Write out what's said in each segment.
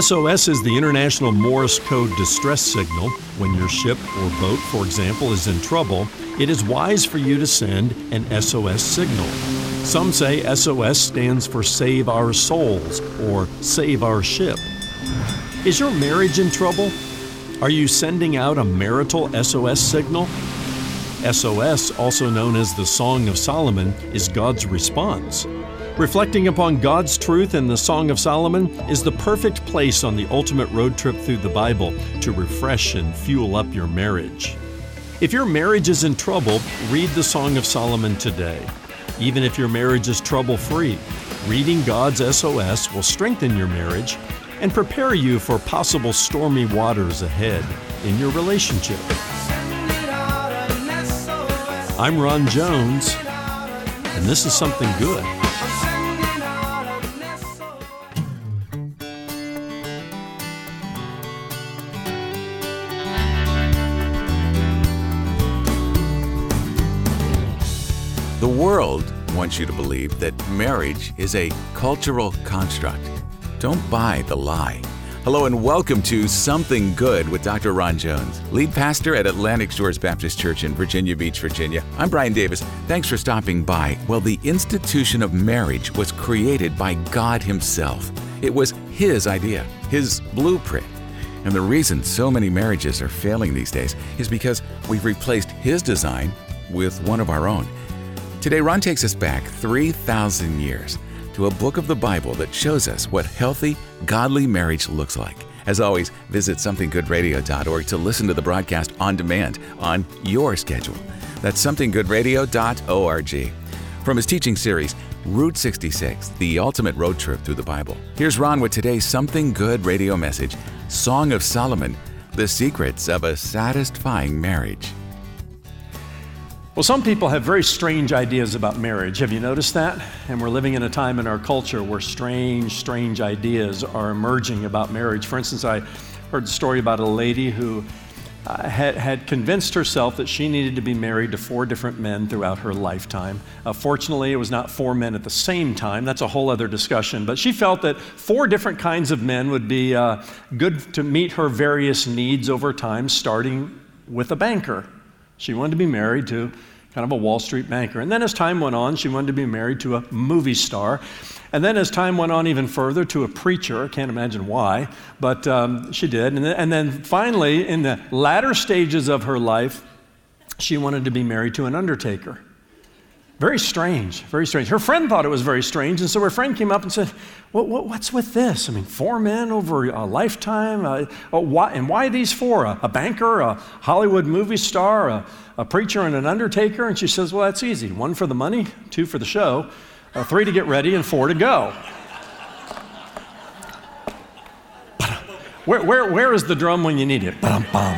SOS is the International Morse Code distress signal. When your ship or boat, for example, is in trouble, it is wise for you to send an SOS signal. Some say SOS stands for Save Our Souls or Save Our Ship. Is your marriage in trouble? Are you sending out a marital SOS signal? SOS, also known as the Song of Solomon, is God's response. Reflecting upon God's truth in the Song of Solomon is the perfect place on the ultimate road trip through the Bible to refresh and fuel up your marriage. If your marriage is in trouble, read the Song of Solomon today. Even if your marriage is trouble free, reading God's SOS will strengthen your marriage and prepare you for possible stormy waters ahead in your relationship. I'm Ron Jones, and this is something good. World wants you to believe that marriage is a cultural construct. Don't buy the lie. Hello and welcome to Something Good with Dr. Ron Jones, lead pastor at Atlantic Shores Baptist Church in Virginia Beach, Virginia. I'm Brian Davis. Thanks for stopping by. Well, the institution of marriage was created by God Himself. It was His idea, His blueprint. And the reason so many marriages are failing these days is because we've replaced His design with one of our own. Today, Ron takes us back 3,000 years to a book of the Bible that shows us what healthy, godly marriage looks like. As always, visit somethinggoodradio.org to listen to the broadcast on demand on your schedule. That's somethinggoodradio.org. From his teaching series, Route 66, the ultimate road trip through the Bible. Here's Ron with today's Something Good radio message Song of Solomon, the secrets of a satisfying marriage. Well, some people have very strange ideas about marriage. Have you noticed that? And we're living in a time in our culture where strange, strange ideas are emerging about marriage. For instance, I heard a story about a lady who uh, had, had convinced herself that she needed to be married to four different men throughout her lifetime. Uh, fortunately, it was not four men at the same time. That's a whole other discussion. But she felt that four different kinds of men would be uh, good to meet her various needs over time, starting with a banker. She wanted to be married to kind of a Wall Street banker. And then as time went on, she wanted to be married to a movie star. And then as time went on even further, to a preacher. I can't imagine why, but um, she did. And then, and then finally, in the latter stages of her life, she wanted to be married to an undertaker. Very strange, very strange. Her friend thought it was very strange, and so her friend came up and said, what, what, What's with this? I mean, four men over a lifetime? Uh, oh, why, and why these four? A, a, banker, a Hollywood movie star, a, a, preacher, and an undertaker? And she says, Well, that's easy. One for the money, two for the show, uh, three to get ready, and four to go. Where, where, where is the drum when you need it? Bum, bum.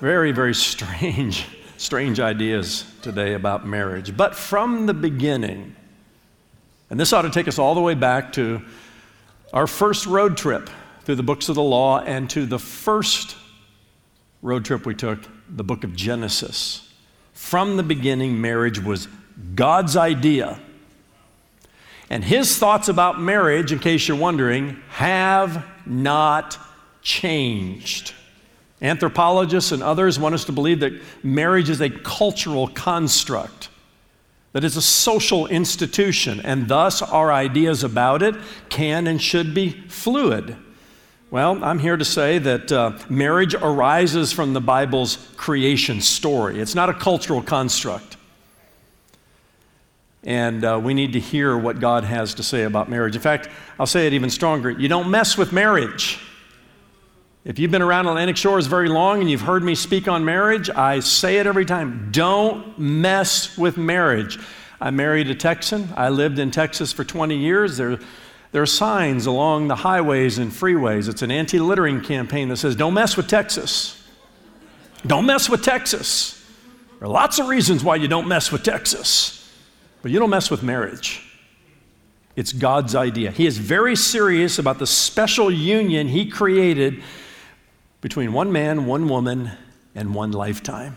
Very, very strange strange ideas today about marriage. But from the beginning, and this ought to take us all the way back to our first road trip through the books of the law and to the first road trip we took, the book of Genesis. From the beginning, marriage was God's idea. And his thoughts about marriage, in case you're wondering, have not changed. Anthropologists and others want us to believe that marriage is a cultural construct, that it's a social institution, and thus our ideas about it can and should be fluid. Well, I'm here to say that uh, marriage arises from the Bible's creation story. It's not a cultural construct. And uh, we need to hear what God has to say about marriage. In fact, I'll say it even stronger you don't mess with marriage. If you've been around Atlantic Shores very long and you've heard me speak on marriage, I say it every time don't mess with marriage. I married a Texan. I lived in Texas for 20 years. There, there are signs along the highways and freeways. It's an anti littering campaign that says, Don't mess with Texas. Don't mess with Texas. There are lots of reasons why you don't mess with Texas, but you don't mess with marriage. It's God's idea. He is very serious about the special union He created between one man, one woman, and one lifetime.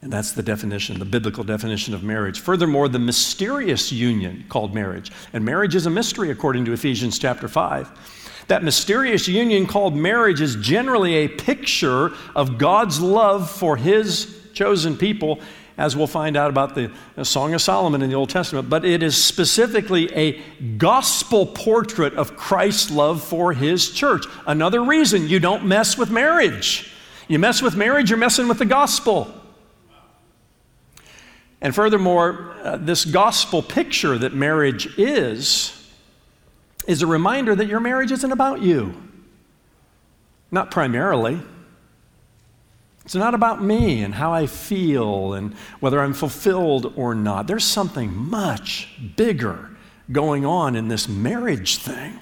And that's the definition, the biblical definition of marriage. Furthermore, the mysterious union called marriage. And marriage is a mystery according to Ephesians chapter 5. That mysterious union called marriage is generally a picture of God's love for his chosen people, as we'll find out about the Song of Solomon in the Old Testament. But it is specifically a gospel portrait of Christ's love for his church. Another reason you don't mess with marriage. You mess with marriage, you're messing with the gospel. And furthermore, uh, this gospel picture that marriage is, is a reminder that your marriage isn't about you. Not primarily. It's not about me and how I feel and whether I'm fulfilled or not. There's something much bigger going on in this marriage thing.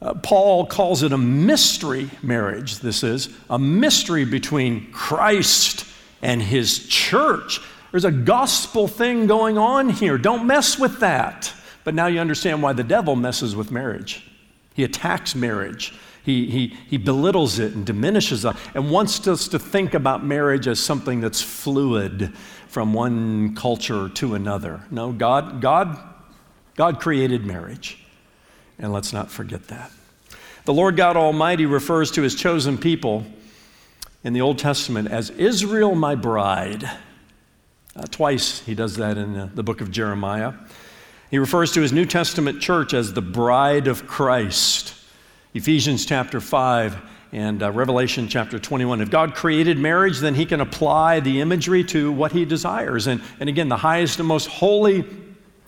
Uh, Paul calls it a mystery marriage, this is a mystery between Christ and his church. There's a gospel thing going on here. Don't mess with that. But now you understand why the devil messes with marriage. He attacks marriage. He, he, he belittles it and diminishes it and wants us to think about marriage as something that's fluid from one culture to another. No, God, God, God created marriage. And let's not forget that. The Lord God Almighty refers to his chosen people in the Old Testament as Israel, my bride. Uh, twice he does that in the, the book of Jeremiah. He refers to his New Testament church as the bride of Christ. Ephesians chapter 5 and uh, Revelation chapter 21. If God created marriage, then he can apply the imagery to what he desires. And, and again, the highest and most holy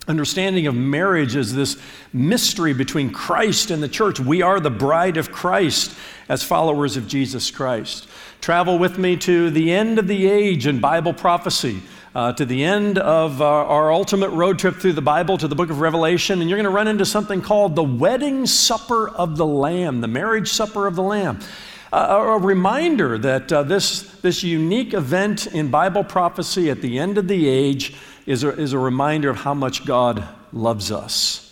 understanding of marriage is this mystery between Christ and the church. We are the bride of Christ as followers of Jesus Christ. Travel with me to the end of the age in Bible prophecy. Uh, to the end of uh, our ultimate road trip through the Bible to the book of Revelation, and you're going to run into something called the wedding supper of the Lamb, the marriage supper of the Lamb. Uh, a reminder that uh, this, this unique event in Bible prophecy at the end of the age is a, is a reminder of how much God loves us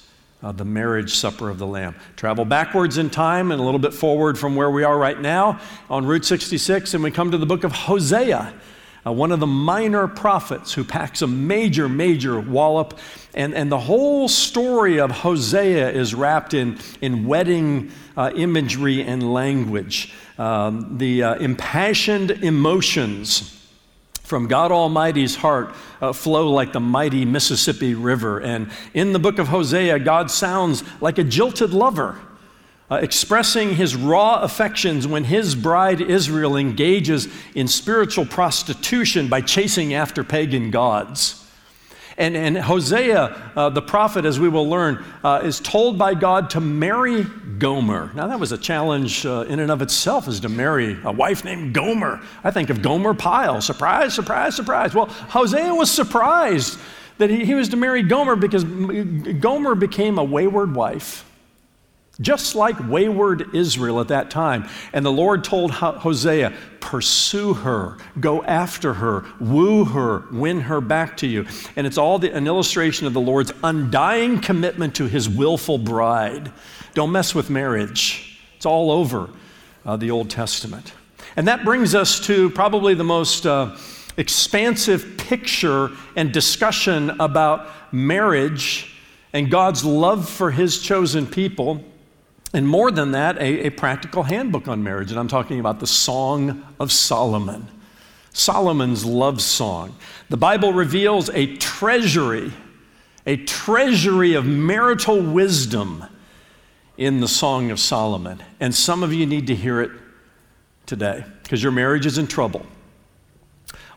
uh, the marriage supper of the Lamb. Travel backwards in time and a little bit forward from where we are right now on Route 66, and we come to the book of Hosea. Uh, one of the minor prophets who packs a major, major wallop. And, and the whole story of Hosea is wrapped in, in wedding uh, imagery and language. Um, the uh, impassioned emotions from God Almighty's heart uh, flow like the mighty Mississippi River. And in the book of Hosea, God sounds like a jilted lover. Uh, expressing his raw affections when his bride Israel engages in spiritual prostitution by chasing after pagan gods. And, and Hosea, uh, the prophet, as we will learn, uh, is told by God to marry Gomer. Now, that was a challenge uh, in and of itself, is to marry a wife named Gomer. I think of Gomer Pyle. Surprise, surprise, surprise. Well, Hosea was surprised that he, he was to marry Gomer because Gomer became a wayward wife just like wayward Israel at that time. And the Lord told Hosea, Pursue her, go after her, woo her, win her back to you. And it's all the, an illustration of the Lord's undying commitment to his willful bride. Don't mess with marriage, it's all over uh, the Old Testament. And that brings us to probably the most uh, expansive picture and discussion about marriage and God's love for his chosen people and more than that, a, a, practical handbook on marriage. And I'm talking about the Song of Solomon, Solomon's love song. The Bible reveals a treasury, a treasury of marital wisdom in the Song of Solomon. And some of you need to hear it today because your marriage is in trouble.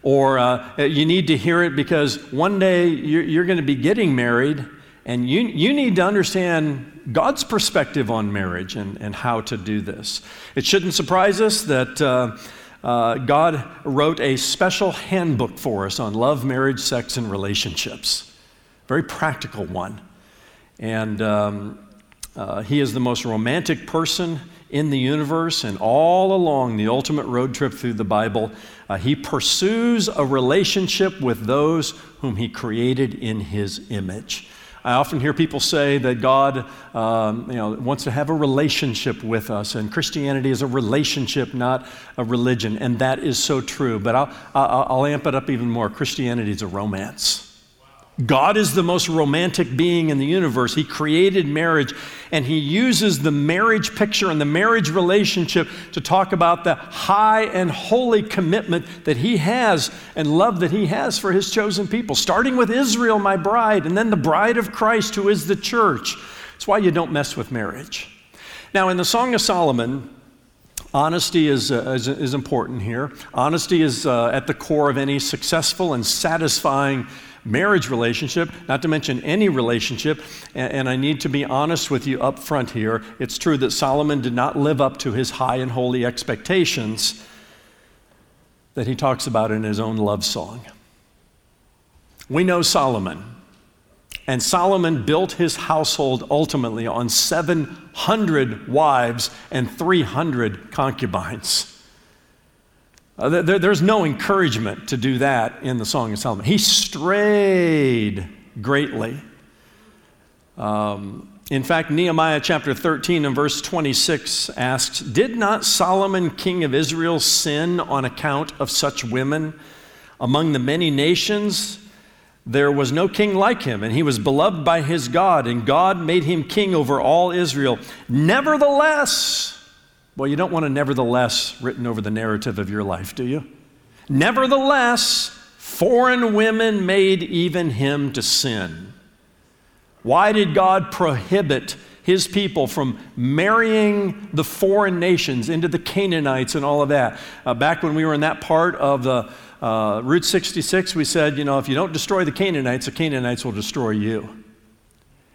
Or uh, you need to hear it because one day you're, you're going to be getting married and you, you need to understand God's perspective on marriage and, and how to do this. It shouldn't surprise us that uh, uh, God wrote a special handbook for us on love, marriage, sex, and relationships. Very practical one. And um, uh, He is the most romantic person in the universe, and all along the ultimate road trip through the Bible, uh, He pursues a relationship with those whom He created in His image. I often hear people say that God um, you know, wants to have a relationship with us, and Christianity is a relationship, not a religion. And that is so true. But I'll, I'll, I'll amp it up even more Christianity is a romance. God is the most romantic being in the universe. He created marriage, and He uses the marriage picture and the marriage relationship to talk about the high and holy commitment that He has and love that He has for His chosen people, starting with Israel, my bride, and then the bride of Christ, who is the church. That's why you don't mess with marriage. Now, in the Song of Solomon, Honesty is, uh, is, is, important here. Honesty is uh, at the core of any successful and satisfying marriage relationship, not to mention any relationship. And, and, I need to be honest with you up front here. It's true that Solomon did not live up to his high and holy expectations that he talks about in his own love song. We know Solomon. And Solomon built his household ultimately on 700 wives and 300 concubines. Uh, there, there's no encouragement to do that in the Song of Solomon. He strayed greatly. Um, in fact, Nehemiah chapter 13 and verse 26 asks Did not Solomon, king of Israel, sin on account of such women? Among the many nations, there was no king like him, and he was beloved by his God, and God made him king over all Israel. Nevertheless, well, you don't want a nevertheless written over the narrative of your life, do you? Nevertheless, foreign women made even him to sin. Why did God prohibit his people from marrying the foreign nations into the Canaanites and all of that? Uh, back when we were in that part of the uh, Route 66, we said, you know, if you don't destroy the Canaanites, the Canaanites will destroy you.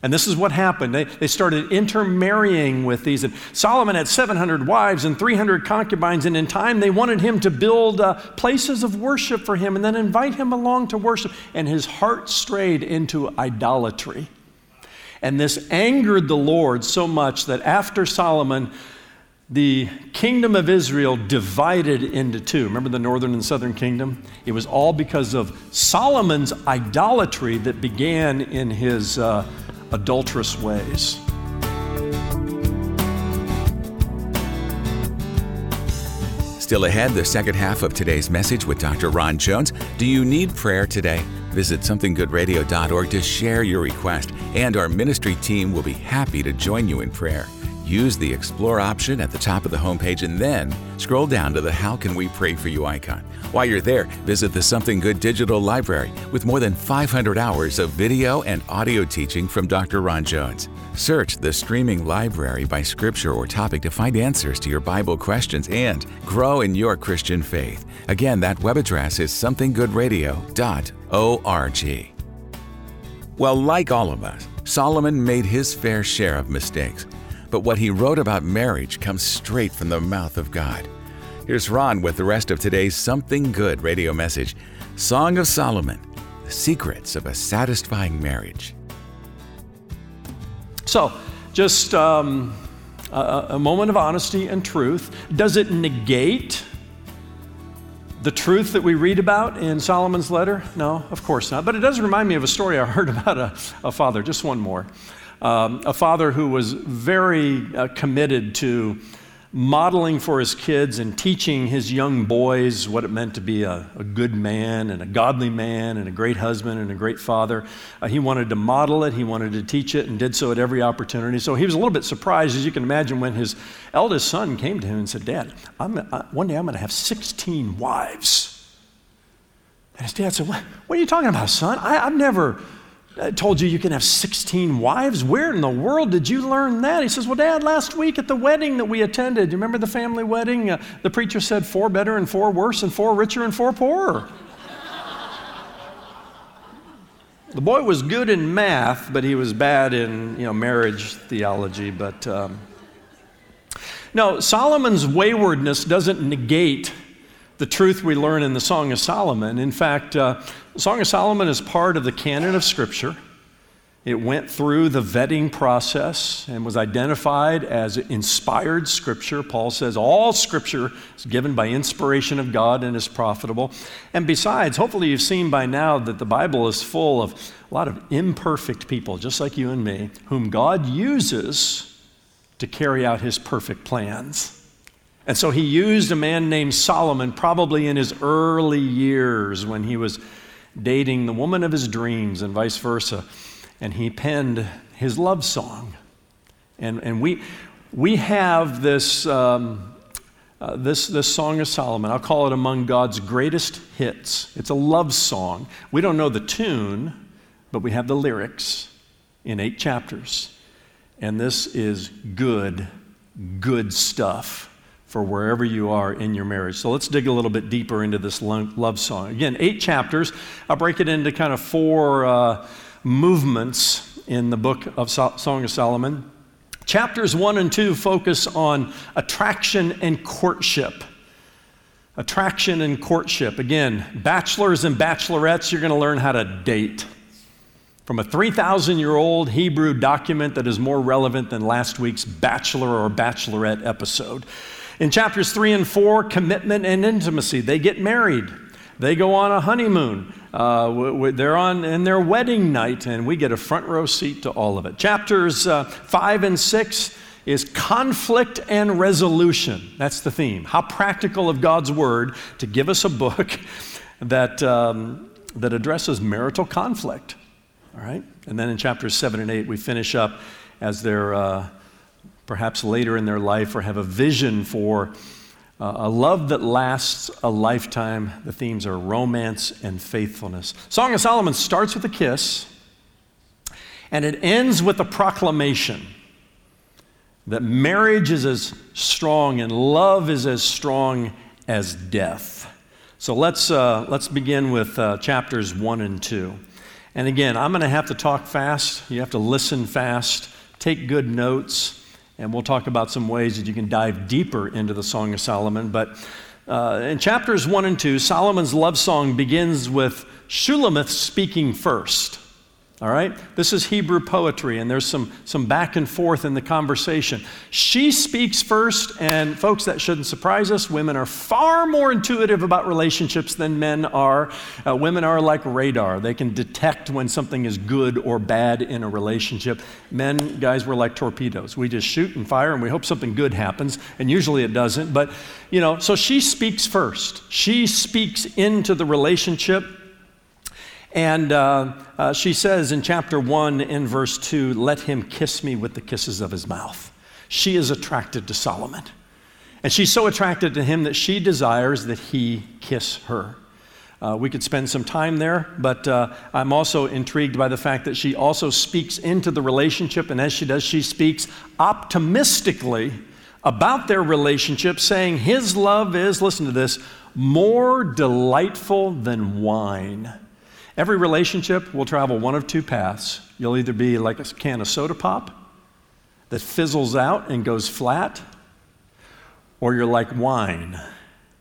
And this is what happened. They, they started intermarrying with these. And Solomon had 700 wives and 300 concubines, and in time they wanted him to build uh, places of worship for him and then invite him along to worship. And his heart strayed into idolatry. And this angered the Lord so much that after Solomon, the kingdom of Israel divided into two. Remember the northern and southern kingdom? It was all because of Solomon's idolatry that began in his. Uh, adulterous ways. Still ahead, the second half of today's message with Dr. Ron Jones. Do you need prayer today? Visit somethinggoodradio.org to share your request, and our ministry team will be happy to join you in prayer. Use the Explore option at the top of the homepage and then scroll down to the How Can We Pray For You icon. While you're there, visit the Something Good Digital Library with more than 500 hours of video and audio teaching from Dr. Ron Jones. Search the streaming library by scripture or topic to find answers to your Bible questions and grow in your Christian faith. Again, that web address is somethinggoodradio.org. Well, like all of us, Solomon made his fair share of mistakes. But what he wrote about marriage comes straight from the mouth of God. Here's Ron with the rest of today's Something Good radio message Song of Solomon The Secrets of a Satisfying Marriage. So, just um, a, a moment of honesty and truth. Does it negate the truth that we read about in Solomon's letter? No, of course not. But it does remind me of a story I heard about a, a father. Just one more um, a father who was very uh, committed to modeling for his kids and teaching his young boys what it meant to be a, a good man and a godly man and a great husband and a great father. Uh, he wanted to model it, he wanted to teach it, and did so at every opportunity. So he was a little bit surprised, as you can imagine, when his eldest son came to him and said, Dad, I'm, uh, one day I'm going to have 16 wives. And his dad said, What, what are you talking about, son? I, I've never I told you you can have 16 wives. Where in the world did you learn that? He says, Well, Dad, last week at the wedding that we attended, you remember the family wedding? Uh, the preacher said four better and four worse and four richer and four poorer. the boy was good in math, but he was bad in you know, marriage theology. But um, no, Solomon's waywardness doesn't negate the truth we learn in the Song of Solomon. In fact, uh, Song of Solomon is part of the canon of Scripture. It went through the vetting process and was identified as inspired scripture. Paul says all scripture is given by inspiration of God and is profitable. And besides, hopefully you've seen by now that the Bible is full of a lot of imperfect people, just like you and me, whom God uses to carry out his perfect plans. And so he used a man named Solomon, probably in his early years when he was dating the woman of his dreams and vice versa and he penned his love song. And, and we, we have this, um, uh, this, this Song of Solomon. I'll call it among God's greatest hits. It's a love song. We don't know the tune, but we have the lyrics in eight chapters. And this is good, good stuff for wherever you are in your marriage. So let's dig a little bit deeper into this love song. Again, eight chapters. I'll break it into kind of four. Uh, movements in the book of Song of Solomon. Chapters 1 and 2 focus on attraction and courtship. Attraction and courtship. Again, bachelors and bachelorettes, you're going to learn how to date. From a 3,000 year old Hebrew document that is more relevant than last week's bachelor or bachelorette episode. In chapters 3 and 4, commitment and intimacy. They get married, they go on a honeymoon. Uh, they're on in their wedding night, and we get a front row seat to all of it. Chapters uh, five and six is conflict and resolution. That's the theme. How practical of God's word to give us a book that, um, that addresses marital conflict. All right? And then in chapters seven and eight, we finish up as they're uh, perhaps later in their life or have a vision for uh, a love that lasts a lifetime. The themes are romance and faithfulness. Song of Solomon starts with a kiss, and it ends with a proclamation that marriage is as strong and love is as strong as death. So let's, uh, let's begin with uh, chapters 1 and 2. And again, I'm going to have to talk fast. You have to listen fast, take good notes. And we'll talk about some ways that you can dive deeper into the Song of Solomon. But uh, in chapters 1 and 2, Solomon's love song begins with Shulamith speaking first. All right? This is Hebrew poetry, and there's some, some back and forth in the conversation. She speaks first, and folks, that shouldn't surprise us. Women are far more intuitive about relationships than men are. Uh, women are like radar, they can detect when something is good or bad in a relationship. Men, guys, we're like torpedoes. We just shoot and fire, and we hope something good happens, and usually it doesn't. But, you know, so she speaks first. She speaks into the relationship and uh, uh, she says in chapter 1 in verse 2, Let him kiss me with the kisses of his mouth. She is attracted to Solomon. And she's so attracted to him that she desires that he kiss her. Uh, we could spend some time there, but uh, I'm also intrigued by the fact that she also speaks into the relationship, and as she does, she speaks optimistically about their relationship, saying, His love is, listen to this, more delightful than wine Every relationship will travel one of two paths. You'll either be like a can of soda pop that fizzles out and goes flat, or you're like wine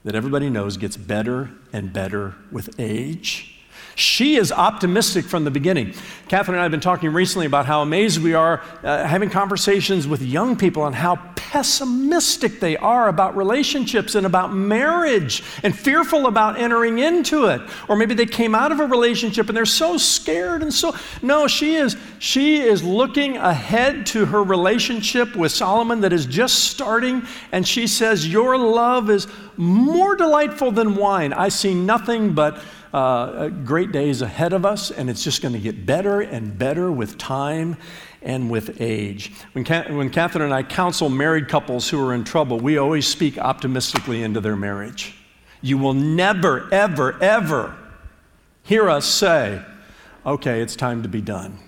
that everybody knows gets better and better with age. She is optimistic from the beginning. Catherine and I have been talking recently about how amazed we are uh, having conversations with young people on how pessimistic they are about relationships and about marriage and fearful about entering into it. Or maybe they came out of a relationship and they're so scared and so no, she is she is looking ahead to her relationship with Solomon that is just starting and she says your love is more delightful than wine. I see nothing but uh, great days ahead of us, and it's just going to get better and better with time and with age. When, when Catherine and I counsel married couples who are in trouble, we always speak optimistically into their marriage. You will never, ever, ever hear us say, okay, it's time to be done.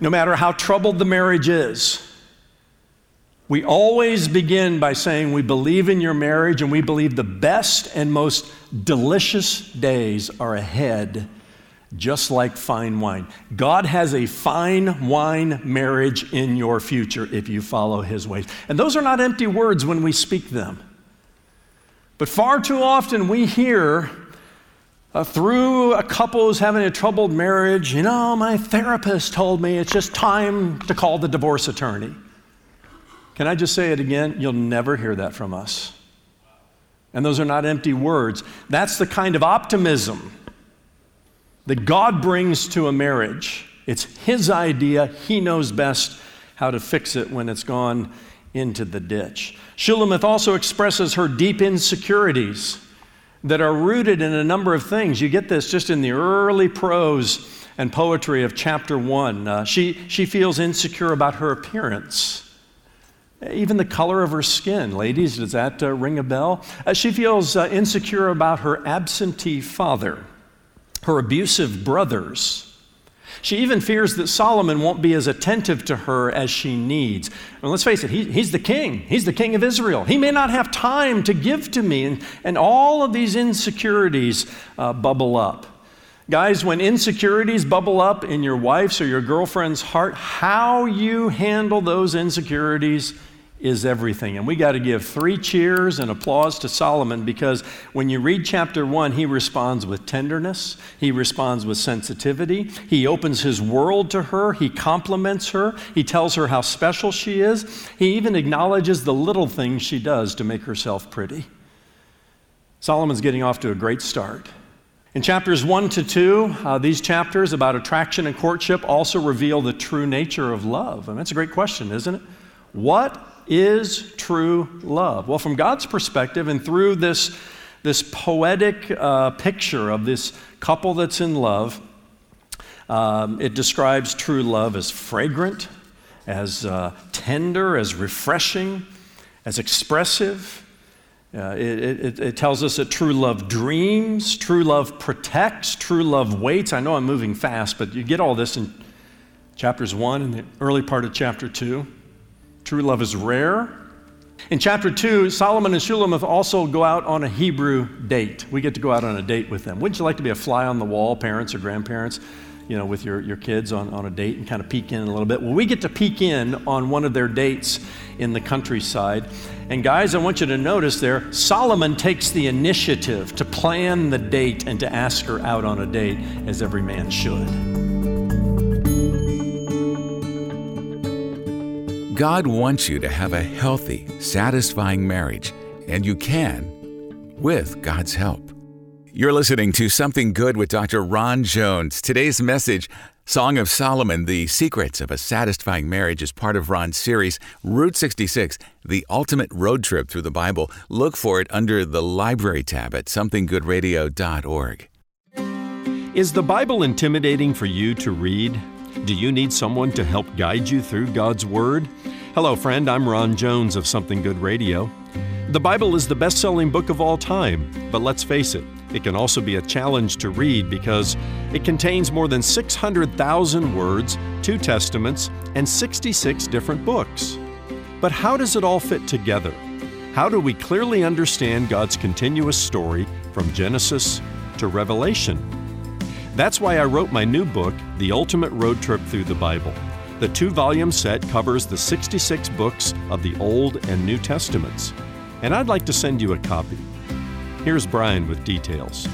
No matter how troubled the marriage is, we always begin by saying we believe in your marriage and we believe the best and most delicious days are ahead, just like fine wine. God has a fine wine marriage in your future if you follow his ways. And those are not empty words when we speak them. But far too often we hear Uh, through a couple who's having a troubled marriage, you know, my therapist told me it's just time to call the divorce attorney. Can I just say it again? You'll never hear that from us. And those are not empty words. That's the kind of optimism that God brings to a marriage. It's His idea, He knows best how to fix it when it's gone into the ditch. Shulamith also expresses her deep insecurities that are rooted in a number of things. You get this just in the early prose and poetry of chapter one. Uh, she, she feels insecure about her appearance. Even the color of her skin. Ladies, does that uh, ring a bell? Uh, she feels uh, insecure about her absentee father, her abusive brothers, she even fears that Solomon won't be as attentive to her as she needs. And let's face it, he, he's the king. He's the king of Israel. He may not have time to give to me. And, and all of these insecurities uh, bubble up. Guys, when insecurities bubble up in your wife's or your girlfriend's heart, how you handle those insecurities is everything. And we got to give three cheers and applause to Solomon because when you read chapter one, he responds with tenderness, he responds with sensitivity, he opens his world to her, he compliments her, he tells her how special she is, he even acknowledges the little things she does to make herself pretty. Solomon's getting off to a great start. In chapters 1 to 2, uh, these chapters about attraction and courtship also reveal the true nature of love. And that's a great question, isn't it? What is true love? Well, from God's perspective, and through this, this poetic uh, picture of this couple that's in love, um, it describes true love as fragrant, as uh, tender, as refreshing, as expressive. Uh, it, it, it, tells us that true love dreams, true love protects, true love waits. I know I'm moving fast, but you get all this in chapters 1 and the early part of chapter 2. True love is rare. In chapter 2, Solomon and Shulamith also go out on a Hebrew date. We get to go out on a date with them. Wouldn't you like to be a fly on the wall, parents or grandparents, you know, with your, your kids on, on a date and kind of peek in a little bit? Well, we get to peek in on one of their dates in the countryside. And guys, I want you to notice there, Solomon takes the initiative to plan the date and to ask her out on a date, as every man should. God wants you to have a healthy, satisfying marriage, and you can with God's help. You're listening to Something Good with Dr. Ron Jones. Today's message, Song of Solomon, The Secrets of a Satisfying Marriage, is part of Ron's series, Route 66, The Ultimate Road Trip Through the Bible. Look for it under the Library tab at somethinggoodradio.org. Is the Bible intimidating for you to read? Do you need someone to help guide you through God's Word? Hello, friend. I'm Ron Jones of Something Good Radio. The Bible is the best selling book of all time, but let's face it, it can also be a challenge to read because it contains more than 600,000 words, two testaments, and 66 different books. But how does it all fit together? How do we clearly understand God's continuous story from Genesis to Revelation? That's why I wrote my new book, The Ultimate Road Trip Through the Bible. The two volume set covers the 66 books of the Old and New Testaments, and I'd like to send you a copy. Here's Brian with details.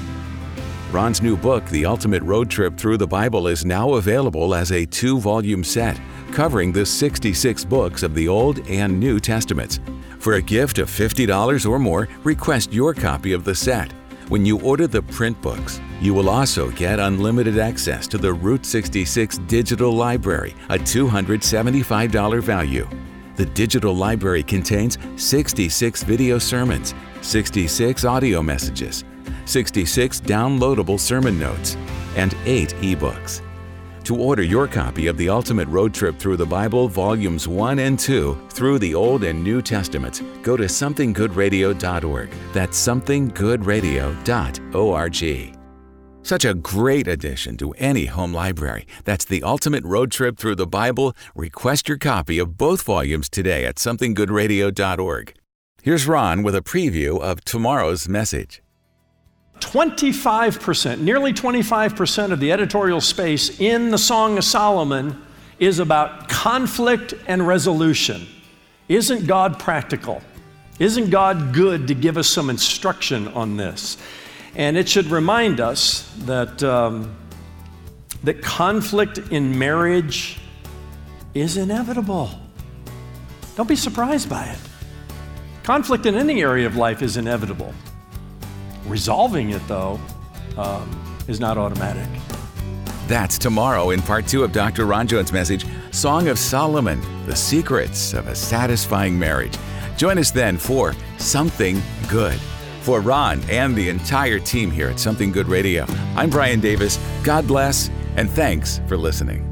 Ron's new book, The Ultimate Road Trip Through the Bible, is now available as a two volume set covering the 66 books of the Old and New Testaments. For a gift of $50 or more, request your copy of the set. When you order the print books, you will also get unlimited access to the Route 66 Digital Library, a $275 value. The digital library contains 66 video sermons, 66 audio messages, 66 downloadable sermon notes, and 8 ebooks. To order your copy of The Ultimate Road Trip Through the Bible, Volumes 1 and 2, through the Old and New Testaments, go to somethinggoodradio.org. That's somethinggoodradio.org. Such a great addition to any home library. That's The Ultimate Road Trip Through the Bible. Request your copy of both volumes today at somethinggoodradio.org. Here's Ron with a preview of tomorrow's message. 25%, nearly 25% of the editorial space in the Song of Solomon is about conflict and resolution. Isn't God practical? Isn't God good to give us some instruction on this? And it should remind us that, um, that conflict in marriage is inevitable. Don't be surprised by it. Conflict in any area of life is inevitable. Resolving it, though, um, is not automatic. That's tomorrow in part two of Dr. Ron Jones' message Song of Solomon The Secrets of a Satisfying Marriage. Join us then for Something Good. For Ron and the entire team here at Something Good Radio, I'm Brian Davis. God bless, and thanks for listening.